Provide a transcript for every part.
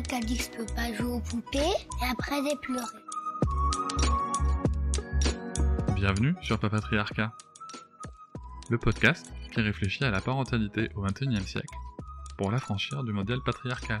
Dit pas jouer aux poupées et après. Bienvenue sur Papatriarcat, le podcast qui réfléchit à la parentalité au XXIe siècle pour l'affranchir du modèle patriarcal.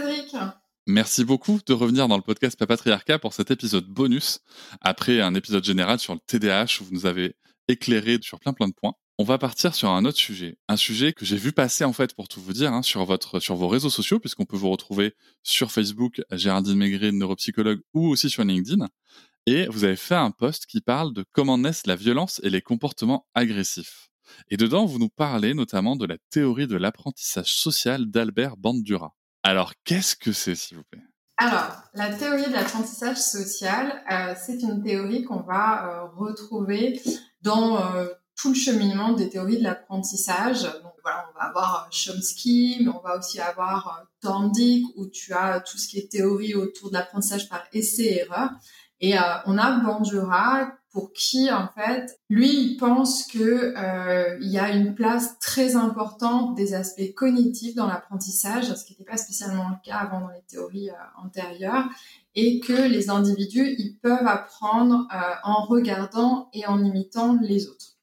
Merci beaucoup de revenir dans le podcast Papatriarcat pour cet épisode bonus, après un épisode général sur le TDAH où vous nous avez éclairé sur plein plein de points. On va partir sur un autre sujet, un sujet que j'ai vu passer en fait pour tout vous dire hein, sur votre sur vos réseaux sociaux puisqu'on peut vous retrouver sur Facebook Géraldine Maigret neuropsychologue ou aussi sur LinkedIn et vous avez fait un post qui parle de comment naissent la violence et les comportements agressifs. Et dedans vous nous parlez notamment de la théorie de l'apprentissage social d'Albert Bandura. Alors, qu'est-ce que c'est, s'il vous plaît? Alors, la théorie de l'apprentissage social, euh, c'est une théorie qu'on va euh, retrouver dans euh, tout le cheminement des théories de l'apprentissage. Donc voilà, on va avoir Chomsky, mais on va aussi avoir Thorndike, où tu as tout ce qui est théorie autour de l'apprentissage par essai-erreur. Et on a Bandura pour qui en fait, lui, il pense que euh, il y a une place très importante des aspects cognitifs dans l'apprentissage, ce qui n'était pas spécialement le cas avant dans les théories euh, antérieures, et que les individus, ils peuvent apprendre euh, en regardant et en imitant les autres.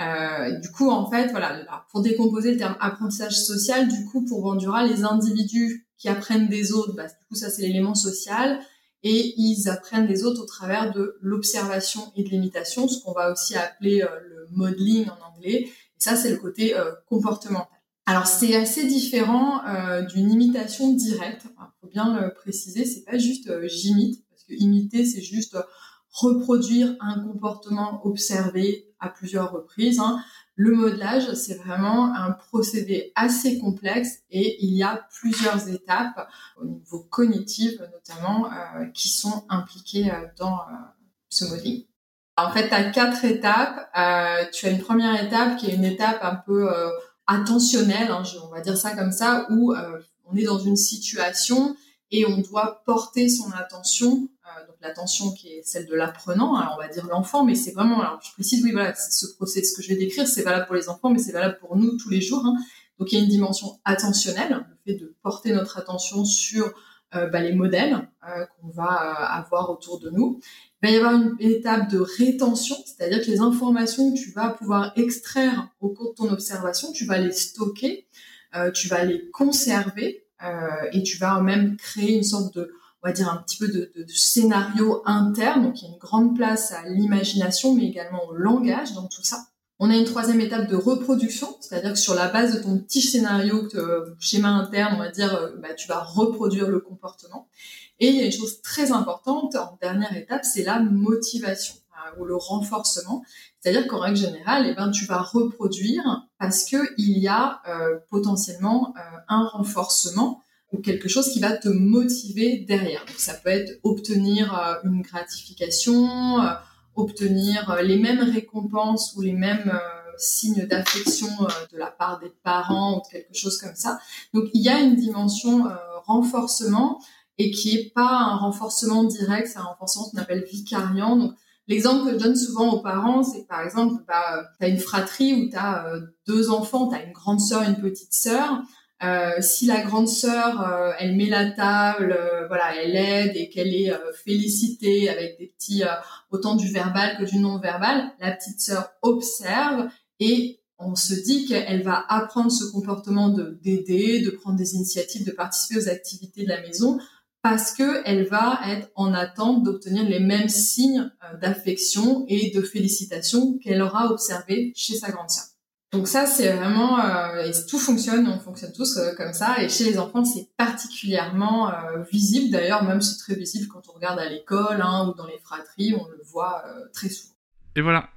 Euh, du coup, en fait, voilà, pour décomposer le terme apprentissage social, du coup, pour Bandura, les individus qui apprennent des autres, bah, du coup, ça c'est l'élément social et ils apprennent des autres au travers de l'observation et de l'imitation, ce qu'on va aussi appeler euh, le modeling en anglais. Et ça, c'est le côté euh, comportemental. Alors c'est assez différent euh, d'une imitation directe. Il faut bien le préciser, c'est pas juste j'imite, parce que imiter c'est juste reproduire un comportement observé à plusieurs reprises. Hein. Le modelage, c'est vraiment un procédé assez complexe et il y a plusieurs étapes au niveau cognitif notamment euh, qui sont impliquées euh, dans euh, ce modeling. En fait, tu as quatre étapes. tu as une première étape qui est une étape un peu attentionnelle, hein, on va dire ça comme ça, où on est dans une situation et on doit porter son attention euh, donc l'attention qui est celle de l'apprenant, alors on va dire l'enfant, mais c'est vraiment, alors je précise, oui, voilà, ce procès, ce que je vais décrire, c'est valable pour les enfants, mais c'est valable pour nous tous les jours. Hein. Donc il y a une dimension attentionnelle, le fait de porter notre attention sur euh, bah, les modèles euh, qu'on va avoir autour de nous. Il va y avoir une étape de rétention, c'est-à-dire que les informations que tu vas pouvoir extraire au cours de ton observation, tu vas les stocker, tu vas les conserver et tu vas même créer une sorte de on va dire un petit peu de, de, scénario interne. Donc il y a une grande place à l'imagination, mais également au langage dans tout ça. On a une troisième étape de reproduction, c'est-à-dire que sur la base de ton petit scénario, euh, schéma interne, on va dire, euh, bah, tu vas reproduire le comportement. Et il y a une chose très importante en dernière étape, c'est la motivation euh, ou le renforcement. C'est-à-dire qu'en règle générale, eh ben, tu vas reproduire parce que il y a potentiellement un renforcement ou quelque chose qui va te motiver derrière. Donc, ça peut être obtenir euh, une gratification, euh, obtenir euh, les mêmes récompenses ou les mêmes signes d'affection de la part des parents ou quelque chose comme ça. Donc il y a une dimension renforcement et qui est pas un renforcement direct, c'est un renforcement qu'on appelle vicariant. L'exemple que je donne souvent aux parents, c'est par exemple, bah, tu as une fratrie où tu as euh, deux enfants, tu as une grande sœur et une petite sœur. Euh, si la grande sœur, euh, elle met la table, voilà, elle aide et qu'elle est félicitée avec des petits, autant du verbal que du non-verbal, la petite sœur observe et on se dit qu'elle va apprendre ce comportement de d'aider, de prendre des initiatives, de participer aux activités de la maison parce qu'elle va être en attente d'obtenir les mêmes signes euh, d'affection et de félicitations qu'elle aura observés chez sa grande sœur. Donc ça, c'est vraiment, euh, tout fonctionne, on fonctionne tous euh, comme ça, et chez les enfants, c'est particulièrement visible. D'ailleurs, même c'est très visible quand on regarde à l'école hein, ou dans les fratries, on le voit très souvent. Et voilà,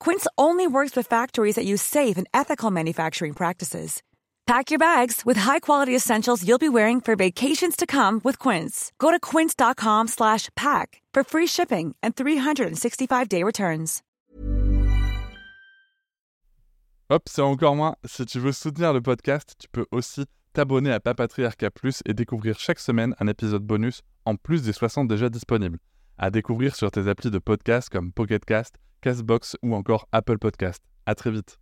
Quince only works with factories that use safe and ethical manufacturing practices. Pack your bags with high-quality essentials you'll be wearing for vacations to come with Quince. Go to quince.com/pack for free shipping and 365-day returns. Hop, c'est encore moins. Si tu veux soutenir le podcast, tu peux aussi t'abonner à Papatriarca Plus et découvrir chaque semaine un épisode bonus en plus des 60 déjà disponibles. À découvrir sur tes applis de podcast comme Pocketcast, Castbox ou encore Apple Podcast. À très vite.